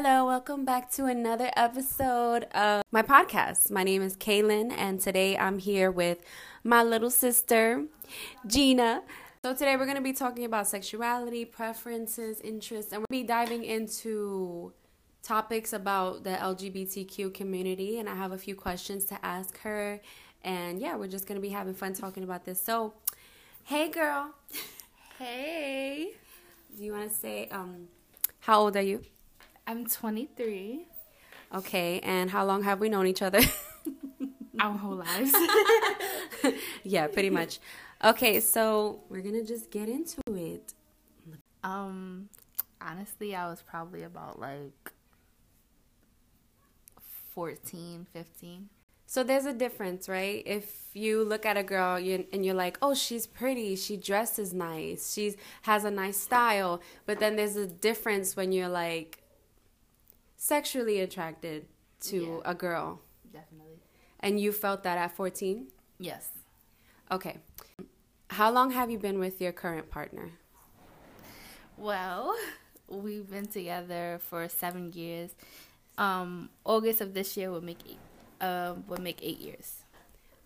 Hello, welcome back to another episode of my podcast. My name is Kaylin, and today I'm here with my little sister, Gina. So, today we're going to be talking about sexuality, preferences, interests, and we'll be diving into topics about the LGBTQ community. And I have a few questions to ask her. And yeah, we're just going to be having fun talking about this. So, hey, girl. Hey. Do you want to say, um, how old are you? I'm 23. Okay, and how long have we known each other? Our whole lives. yeah, pretty much. Okay, so we're gonna just get into it. Um, honestly, I was probably about like 14, 15. So there's a difference, right? If you look at a girl and you're like, "Oh, she's pretty. She dresses nice. She has a nice style." But then there's a difference when you're like, sexually attracted to yeah, a girl. Definitely. And you felt that at 14? Yes. Okay. How long have you been with your current partner? Well, we've been together for seven years. Um, August of this year will make eight, uh, will make eight years.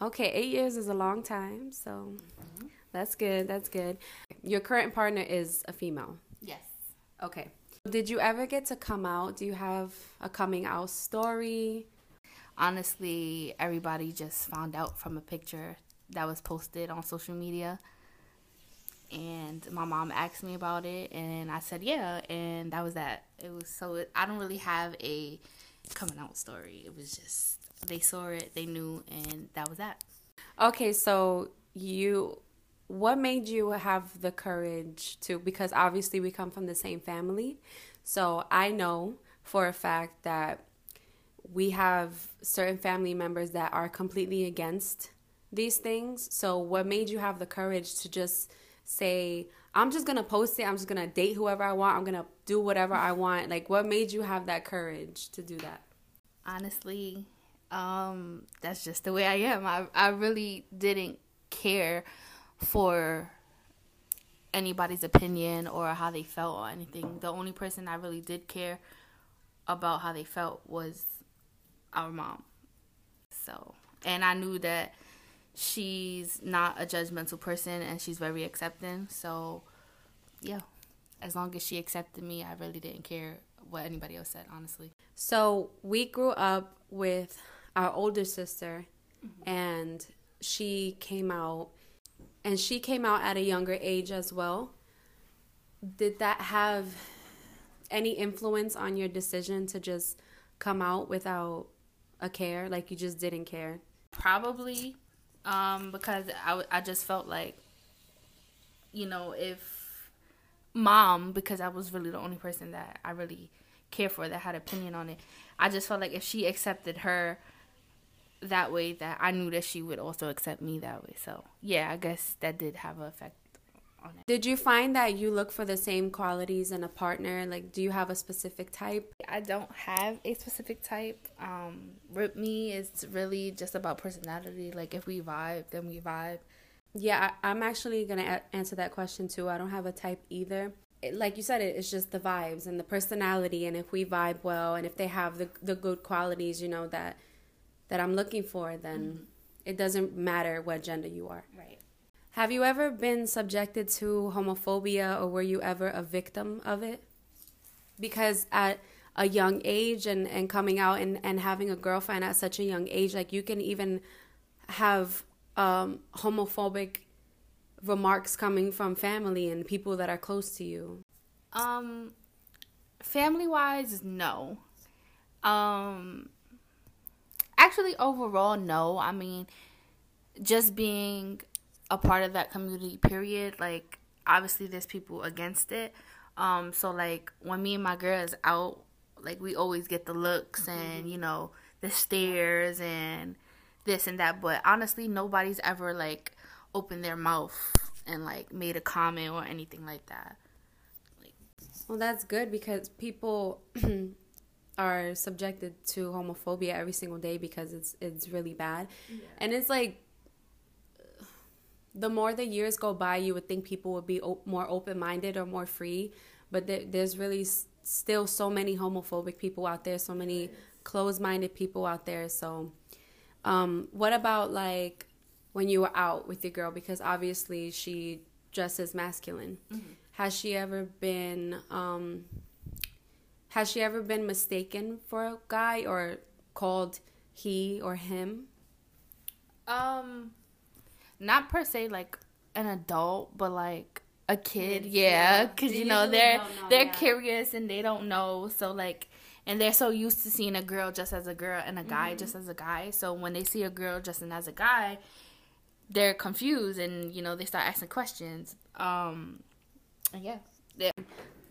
Okay, eight years is a long time, so mm-hmm. that's good. That's good. Your current partner is a female. Yes. Okay. Did you ever get to come out? Do you have a coming out story? Honestly, everybody just found out from a picture that was posted on social media. And my mom asked me about it, and I said, yeah. And that was that. It was so, I don't really have a coming out story. It was just, they saw it, they knew, and that was that. Okay, so you what made you have the courage to because obviously we come from the same family. So i know for a fact that we have certain family members that are completely against these things. So what made you have the courage to just say i'm just gonna post it. I'm just gonna date whoever i want. I'm gonna do whatever i want. Like what made you have that courage to do that? Honestly um that's just the way i am. I, I really didn't care for anybody's opinion or how they felt or anything. The only person I really did care about how they felt was our mom. So, and I knew that she's not a judgmental person and she's very accepting. So, yeah, as long as she accepted me, I really didn't care what anybody else said, honestly. So, we grew up with our older sister, mm-hmm. and she came out and she came out at a younger age as well. Did that have any influence on your decision to just come out without a care? Like you just didn't care? Probably, um, because I, I just felt like, you know, if mom, because I was really the only person that I really care for that had opinion on it, I just felt like if she accepted her that way that I knew that she would also accept me that way. So yeah, I guess that did have an effect on it. Did you find that you look for the same qualities in a partner? Like, do you have a specific type? I don't have a specific type. Um, with me, it's really just about personality. Like, if we vibe, then we vibe. Yeah, I, am actually gonna a- answer that question too. I don't have a type either. It, like you said, it, it's just the vibes and the personality, and if we vibe well, and if they have the the good qualities, you know that that I'm looking for, then mm-hmm. it doesn't matter what gender you are. Right. Have you ever been subjected to homophobia or were you ever a victim of it? Because at a young age and, and coming out and, and having a girlfriend at such a young age, like you can even have um, homophobic remarks coming from family and people that are close to you. Um, family wise, no. Um, actually overall no. I mean just being a part of that community period like obviously there's people against it. Um so like when me and my girl is out like we always get the looks and you know the stares and this and that. But honestly nobody's ever like opened their mouth and like made a comment or anything like that. Like well that's good because people are subjected to homophobia every single day because it's it's really bad. Yeah. And it's like the more the years go by, you would think people would be o- more open minded or more free, but there's really still so many homophobic people out there, so many closed-minded people out there. So, um, what about like when you were out with your girl? Because obviously she dresses masculine. Mm-hmm. Has she ever been? Um, has she ever been mistaken for a guy or called he or him? Um, not per se like an adult, but like a kid, yeah, because yeah. you know they're know, they're yeah. curious and they don't know, so like, and they're so used to seeing a girl just as a girl and a guy mm-hmm. just as a guy. So when they see a girl dressing as a guy, they're confused and you know they start asking questions. Um, yeah. Yeah.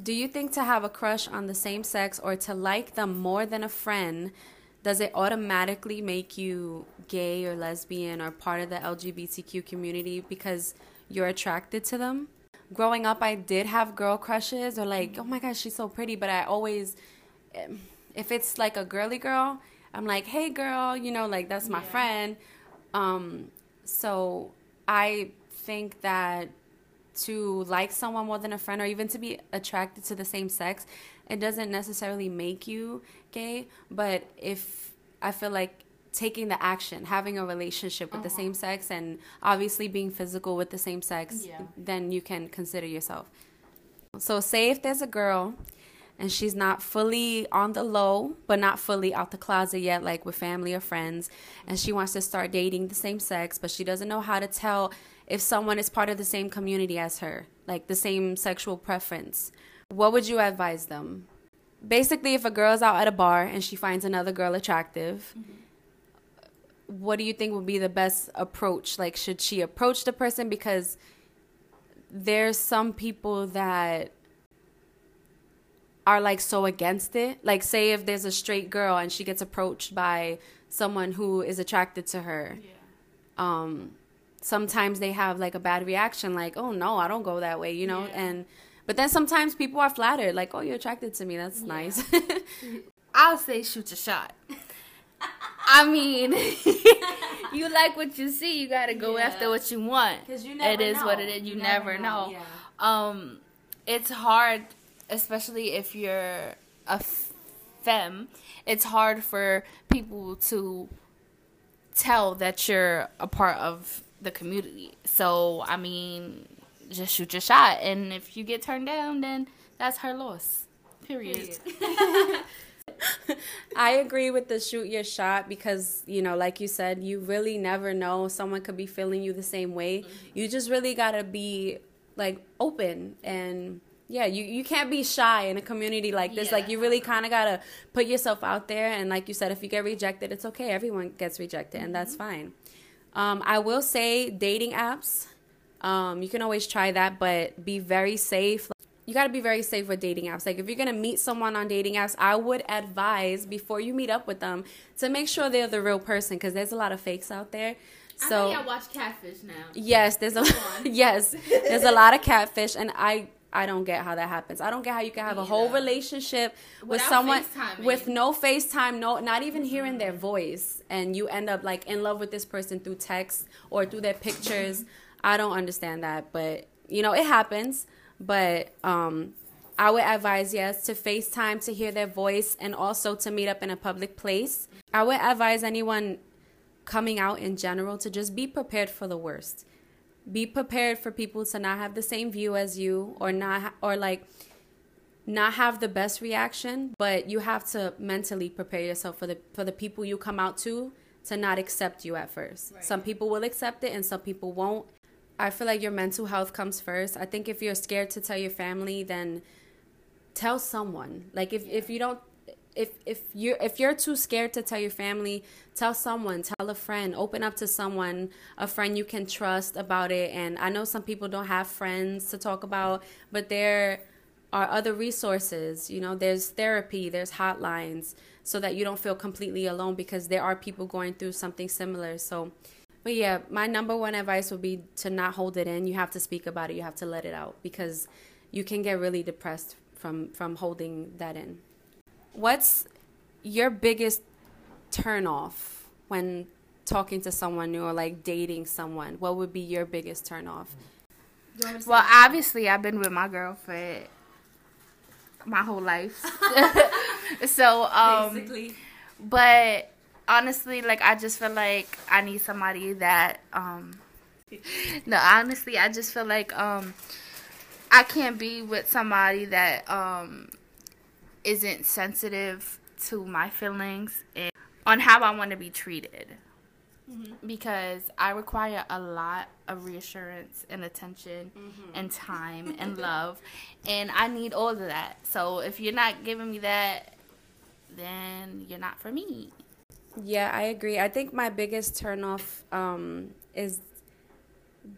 Do you think to have a crush on the same sex or to like them more than a friend? Does it automatically make you gay or lesbian or part of the LGBTQ community because you're attracted to them? growing up, I did have girl crushes or like, oh my gosh, she's so pretty. But I always, if it's like a girly girl, I'm like, hey girl, you know, like that's my yeah. friend. Um, so I think that to like someone more than a friend or even to be attracted to the same sex, it doesn't necessarily make you gay. But if I feel like taking the action, having a relationship with uh-huh. the same sex, and obviously being physical with the same sex, yeah. then you can consider yourself. So, say if there's a girl and she's not fully on the low, but not fully out the closet yet, like with family or friends, and she wants to start dating the same sex, but she doesn't know how to tell if someone is part of the same community as her, like the same sexual preference. What would you advise them? Basically, if a girl's out at a bar and she finds another girl attractive, mm-hmm what do you think would be the best approach? Like, should she approach the person? Because there's some people that are like so against it. Like, say if there's a straight girl and she gets approached by someone who is attracted to her, yeah. um, sometimes they have like a bad reaction, like, oh no, I don't go that way, you know? Yeah. And but then sometimes people are flattered, like, oh, you're attracted to me, that's yeah. nice. I'll say shoot a shot. I mean, you like what you see. You got to go yeah. after what you want. Because you never know It is know. what it is. You, you never, never, know. know. Yeah. Um, it's hard, especially if you're a femme. It's hard for people to tell that you're a part of the community. So, I mean, just shoot your shot. And if you get turned down, then that's her loss. Period. Period. I agree with the shoot your shot because, you know, like you said, you really never know. Someone could be feeling you the same way. Mm-hmm. You just really got to be like open and yeah, you, you can't be shy in a community like this. Yeah. Like, you really kind of got to put yourself out there. And, like you said, if you get rejected, it's okay. Everyone gets rejected, mm-hmm. and that's mm-hmm. fine. Um, I will say dating apps, um, you can always try that, but be very safe you got to be very safe with dating apps. Like if you're going to meet someone on dating apps, I would advise before you meet up with them to make sure they're the real person because there's a lot of fakes out there. So I watch catfish now. Yes, there's a yes, there's a lot of catfish, and I I don't get how that happens. I don't get how you can have a whole relationship with Without someone with no FaceTime, no not even hearing their voice, and you end up like in love with this person through text or through their pictures. I don't understand that, but you know it happens. But um, I would advise, yes, to FaceTime to hear their voice and also to meet up in a public place. I would advise anyone coming out in general to just be prepared for the worst. Be prepared for people to not have the same view as you or not or like not have the best reaction, but you have to mentally prepare yourself for the for the people you come out to to not accept you at first. Right. Some people will accept it and some people won't. I feel like your mental health comes first. I think if you're scared to tell your family, then tell someone. Like if, if you don't if if you're if you're too scared to tell your family, tell someone, tell a friend, open up to someone, a friend you can trust about it. And I know some people don't have friends to talk about, but there are other resources. You know, there's therapy, there's hotlines, so that you don't feel completely alone because there are people going through something similar. So but yeah, my number one advice would be to not hold it in. You have to speak about it. You have to let it out because you can get really depressed from from holding that in. What's your biggest turn off when talking to someone new or like dating someone? What would be your biggest turn off? Well, obviously, I've been with my girl for my whole life. so um Basically. but honestly like I just feel like I need somebody that um no, honestly I just feel like um I can't be with somebody that um isn't sensitive to my feelings and on how I want to be treated. Mm-hmm. Because I require a lot of reassurance and attention mm-hmm. and time and love. And I need all of that. So if you're not giving me that, then you're not for me. Yeah, I agree. I think my biggest turnoff um, is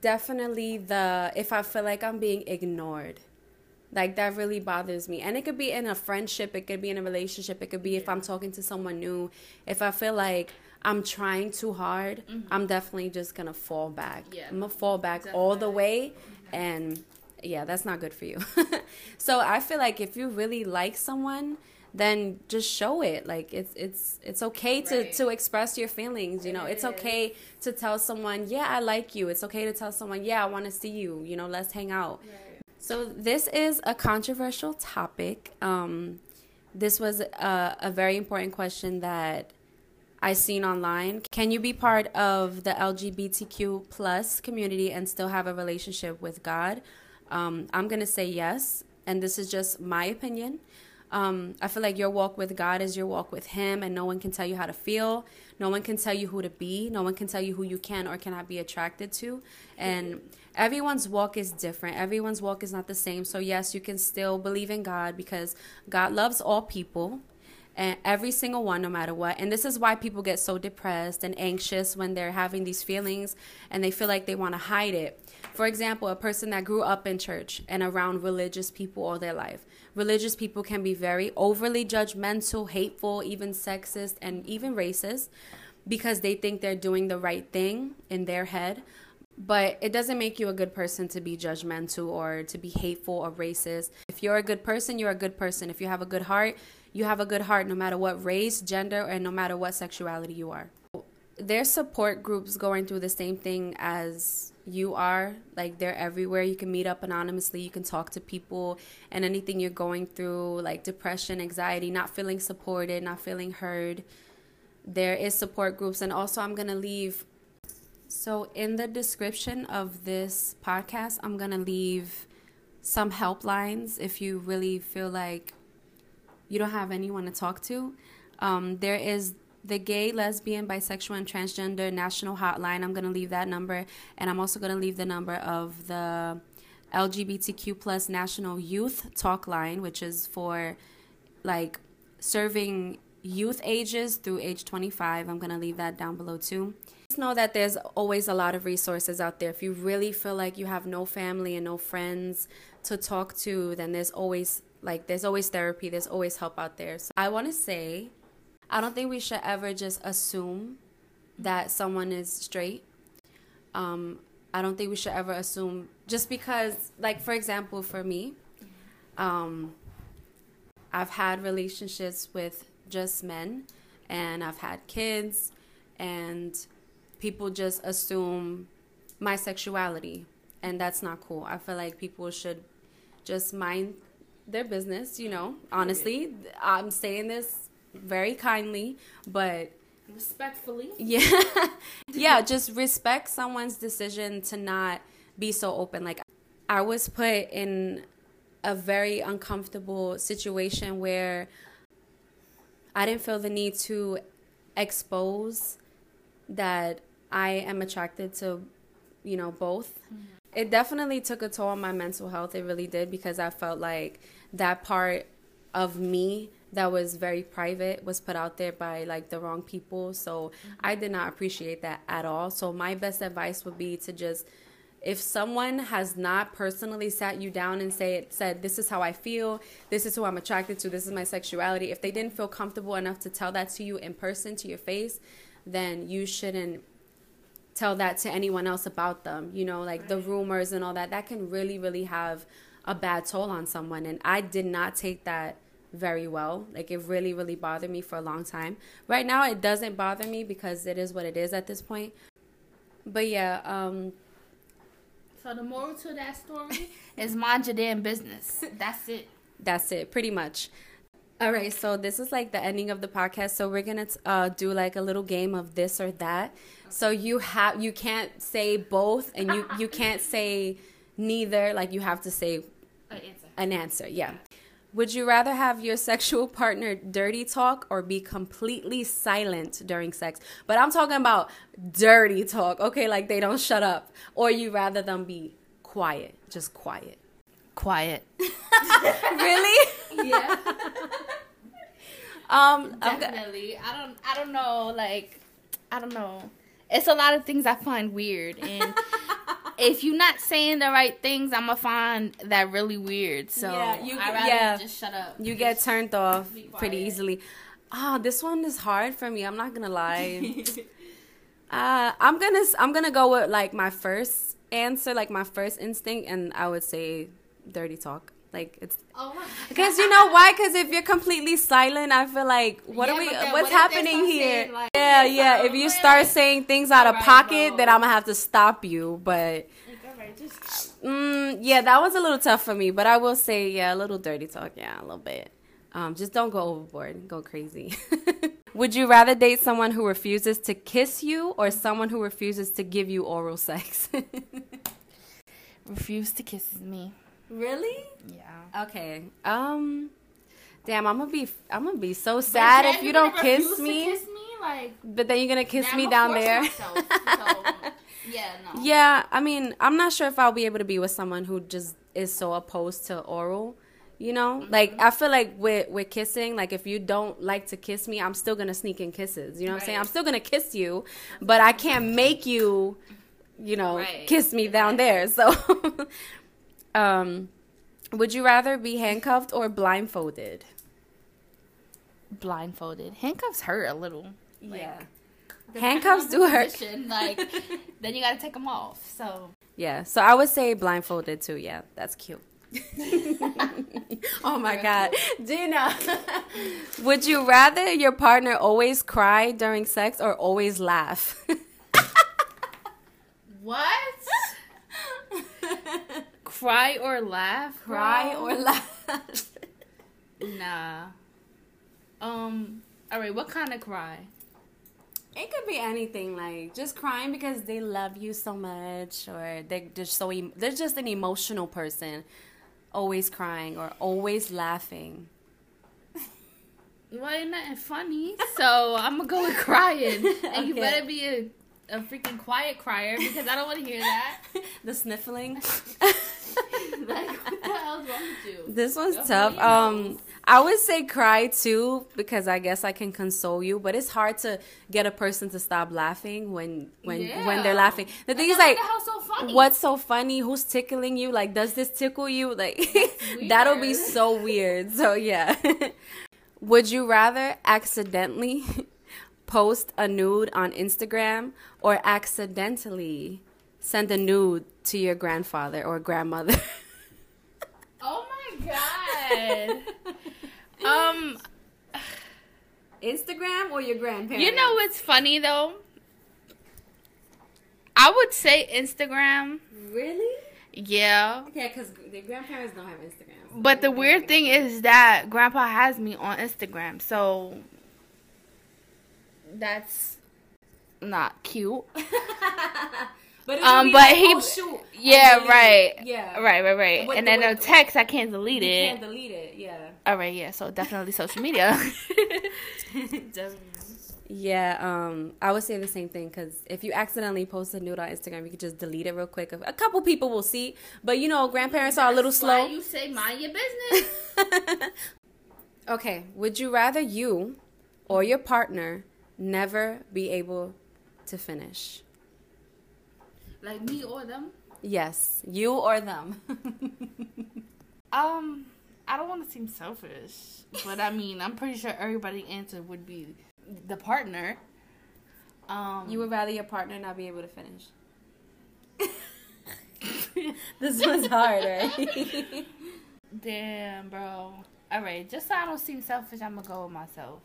definitely the if I feel like I'm being ignored. Like that really bothers me. And it could be in a friendship, it could be in a relationship, it could be if I'm talking to someone new. If I feel like I'm trying too hard, mm-hmm. I'm definitely just gonna fall back. Yeah. I'm gonna fall back definitely. all the way and yeah, that's not good for you. so I feel like if you really like someone, then just show it. Like it's it's it's okay to right. to express your feelings. You know, it's okay to tell someone, yeah, I like you. It's okay to tell someone, yeah, I want to see you. You know, let's hang out. Right. So this is a controversial topic. Um, this was a, a very important question that I seen online. Can you be part of the LGBTQ plus community and still have a relationship with God? Um, I'm gonna say yes, and this is just my opinion. Um, I feel like your walk with God is your walk with Him, and no one can tell you how to feel. No one can tell you who to be. No one can tell you who you can or cannot be attracted to. And everyone's walk is different. Everyone's walk is not the same. So, yes, you can still believe in God because God loves all people and every single one no matter what and this is why people get so depressed and anxious when they're having these feelings and they feel like they want to hide it for example a person that grew up in church and around religious people all their life religious people can be very overly judgmental, hateful, even sexist, and even racist because they think they're doing the right thing in their head. But it doesn't make you a good person to be judgmental or to be hateful or racist. If you're a good person, you're a good person. If you have a good heart, you have a good heart no matter what race, gender, and no matter what sexuality you are. There's support groups going through the same thing as you are like they're everywhere. You can meet up anonymously. You can talk to people. And anything you're going through like depression anxiety not feeling supported not feeling heard there is support groups. And also i'm to leave so in the description of this podcast i'm to leave some helplines if you really feel like you don't have anyone to talk to. Um, there is the gay, lesbian, bisexual, and transgender national hotline. I'm going to leave that number. And I'm also going to leave the number of the LGBTQ plus national youth talk line, which is for like serving youth ages through age 25. I'm going to leave that down below too. Just know that there's always a lot of resources out there. If you really feel like you have no family and no friends to talk to, then there's always like there's always therapy, there's always help out there. So I want to say I don't think we should ever just assume that someone is straight. Um, I don't think we should ever assume just because, like, for example, for me, um, I've had relationships with just men and I've had kids, and people just assume my sexuality, and that's not cool. I feel like people should just mind their business, you know, honestly. I'm saying this very kindly, but respectfully. Yeah. yeah, just respect someone's decision to not be so open. Like I was put in a very uncomfortable situation where I didn't feel the need to expose that I am attracted to, you know, both. Mm-hmm. It definitely took a toll on my mental health. It really did because I felt like that part of me that was very private was put out there by like the wrong people. So mm-hmm. I did not appreciate that at all. So my best advice would be to just if someone has not personally sat you down and say said this is how I feel, this is who I'm attracted to, this is my sexuality, if they didn't feel comfortable enough to tell that to you in person to your face, then you shouldn't tell that to anyone else about them. You know, like right. the rumors and all that that can really really have a bad toll on someone and I did not take that very well. Like it really, really bothered me for a long time. Right now, it doesn't bother me because it is what it is at this point. But yeah. um So the moral to that story is mind your damn business. That's it. That's it, pretty much. All right, so this is like the ending of the podcast. So we're gonna uh, do like a little game of this or that. So you have you can't say both, and you you can't say neither. Like you have to say An answer. an answer. Yeah. Would you rather have your sexual partner dirty talk or be completely silent during sex? But I'm talking about dirty talk. Okay, like they don't shut up, or you rather them be quiet, just quiet. Quiet. really? Yeah. Um, I'm Definitely. I don't. I don't know. Like, I don't know. It's a lot of things I find weird, and if you're not saying the right things, I'm gonna find that really weird. So Yeah, you- yeah. just shut up. you get turned off pretty easily. Ah, this one is hard for me. I'm not gonna lie. uh, I'm gonna I'm gonna go with like my first answer, like my first instinct, and I would say dirty talk. Like it's Oh because you know why? Because if you're completely silent, I feel like what Yeah, are we? then What's what happening here? like, yeah, it's yeah. If you way. start saying things out of Alright, pocket, bro. then I'm gonna have to stop you. But Alright, just- Mm, yeah, that was a little tough for me, but I will say, yeah, a little dirty talk, yeah, a little bit. Um, just don't go overboard, go crazy. Would you rather date someone who refuses to kiss you or someone who refuses to give you oral sex? Refuse to kiss me. Really? Yeah. Okay. Um, damn, I'm gonna be, I'm gonna be so sad if you don't kiss me. kiss me, like But then you're gonna kiss me I'ma down there. myself, so, yeah, no. Yeah, I mean, I'm not sure if I'll be able to be with someone who just is so opposed to oral. You know, like I feel like with with kissing, like if you don't like to kiss me, I'm still gonna sneak in kisses. You know what I'm saying? I'm still gonna kiss you, but I can't make you, you know, Right. kiss me down there. So, um, would you rather be handcuffed or blindfolded? Blindfolded. Handcuffs hurt a little. yeah, Depending handcuffs do hurt. Like, then you gotta take them off. So. Yeah, so I would say blindfolded too. Yeah, that's cute. oh my god. Dina. would you rather your partner always cry during sex or always laugh? What? Cry or laugh? cry bro? or laugh? Nah. Um. All right. What kind of cry? It could be anything like just crying because they love you so much or they're just so em- they're just an emotional person always crying or always laughing. Well, ain't nothing funny, so I'm gonna go with crying. And you better be a, a freaking quiet crier because I don't want to hear that. the sniffling. like, what the hell's wrong with you? This one's tough. Um. I would say cry too because I guess I can console you, but it's hard to get a person to stop laughing when when when they're laughing. The thing And is like, what the hell's so what's so funny? Who's tickling you? Like, does this tickle you? Like, that'll be so weird. So yeah. would you rather accidentally post a nude on Instagram or accidentally send a nude to your grandfather or grandmother? God. um, Instagram or your grandparents? you know what's funny though? I would say Instagram. Really? Yeah. Yeah, because the grandparents don't have Instagram. But the weird thing is that grandpa has me on Instagram, so that's not cute. but it Um, be but like, he- oh, shoot. Yeah, then- right. Yeah. Right, right, right. But and then way- a text, I can't delete You it. can't delete it. Yeah. All right, yeah. So definitely social media. definitely. Yeah, um, I would say the same thing because if you accidentally post a nude on Instagram, you could just delete it real quick. A couple people will see, but you know, grandparents are a little That's why slow. you say mind your business. okay, would you rather you or your partner never be able to finish? Like me or them. Yes, you or them. Um, I don't want to seem selfish, but I mean, I'm pretty sure everybody answer would be the partner. Um, you would rather your partner not be able to finish. this one's hard, right? damn, bro. All right, just so I don't seem selfish, I'm gonna go with myself.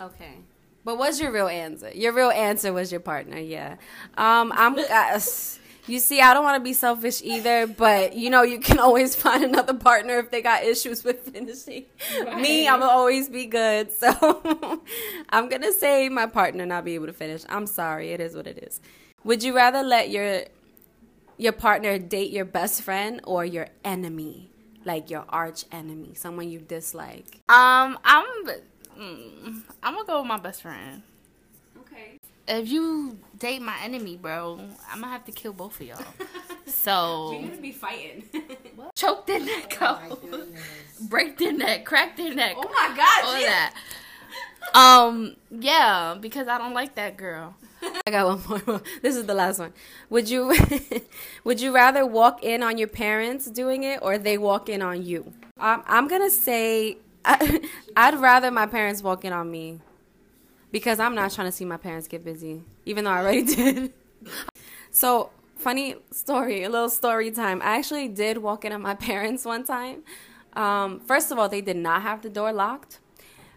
Okay. But what's your real answer? Your real answer was your partner, yeah. Um, I'm. Uh, You see, I don't want to be selfish either, but you know, you can always find another partner if they got issues with finishing. Right. Me, I'm gonna always be good. So I'm gonna say my partner not be able to finish. I'm sorry, it is what it is. Would you rather let your your partner date your best friend or your enemy? Like your arch enemy, someone you dislike? Um, I'm mm, I'm gonna go with my best friend Okay. if you date my enemy, bro, I'm gonna have to kill both of y'all. so you're gonna be fighting. Choke their neck oh out, break their neck, crack their neck. Oh my god, all that. Um, yeah, because I don't like that girl. I got one more. This is the last one. Would you would you rather walk in on your parents doing it or they walk in on you? Um, I'm gonna say I, I'd rather my parents walk in on me because I'm not trying to see my parents get busy, even though I already did. so, funny story, a little story time. I actually did walk in on my parents one time. Um, first of all, they did not have the door locked.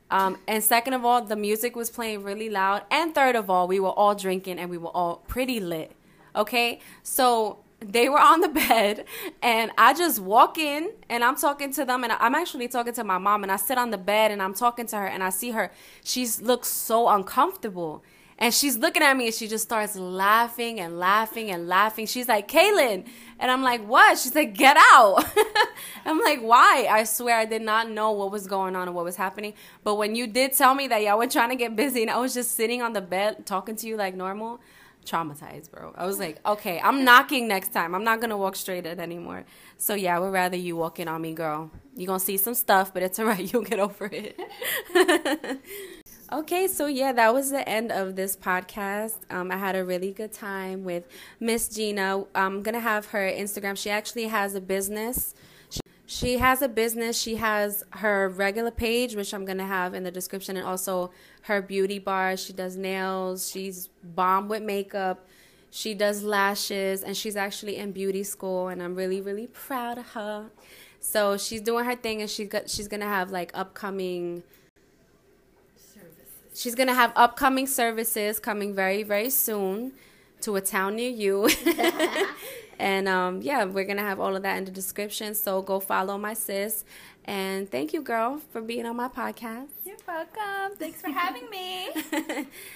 Um, and second of all, the music was playing really loud. And third of all, we were all drinking and we were all pretty lit. Okay? So they were on the bed and I just walk in and I'm talking to them and I'm actually talking to my mom and I sit on the bed and I'm talking to her and I see her. She's looks so uncomfortable and she's looking at me and she just starts laughing and laughing and laughing. She's like Kaylin and I'm like what? She's like get out. I'm like why? I swear I did not know what was going on and what was happening but when you did tell me that y'all were trying to get busy and I was just sitting on the bed talking to you like normal traumatized, bro. I was like, okay, I'm knocking next time. I'm not gonna walk straight in anymore. So yeah, I would rather you walk in on me, girl. You're gonna see some stuff, but it's alright. You'll get over it. okay, so yeah, that was the end of this podcast. Um, I had a really good time with Miss Gina. I'm gonna have her Instagram. She actually has a business. She has a business. She has her regular page, which I'm going to have in the description, and also her beauty bar. She does nails. She's bomb with makeup. She does lashes, and she's actually in beauty school, and I'm really, really proud of her. So she's doing her thing, and she's got, she's going to have like upcoming services. She's going to have upcoming services coming very, very soon to a town near you. And um, yeah, we're going to have all of that in the description. So go follow my sis. And thank you, girl, for being on my podcast. You're welcome. Thanks for having me.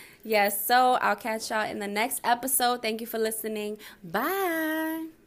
yes, so I'll catch y'all in the next episode. Thank you for listening. Bye.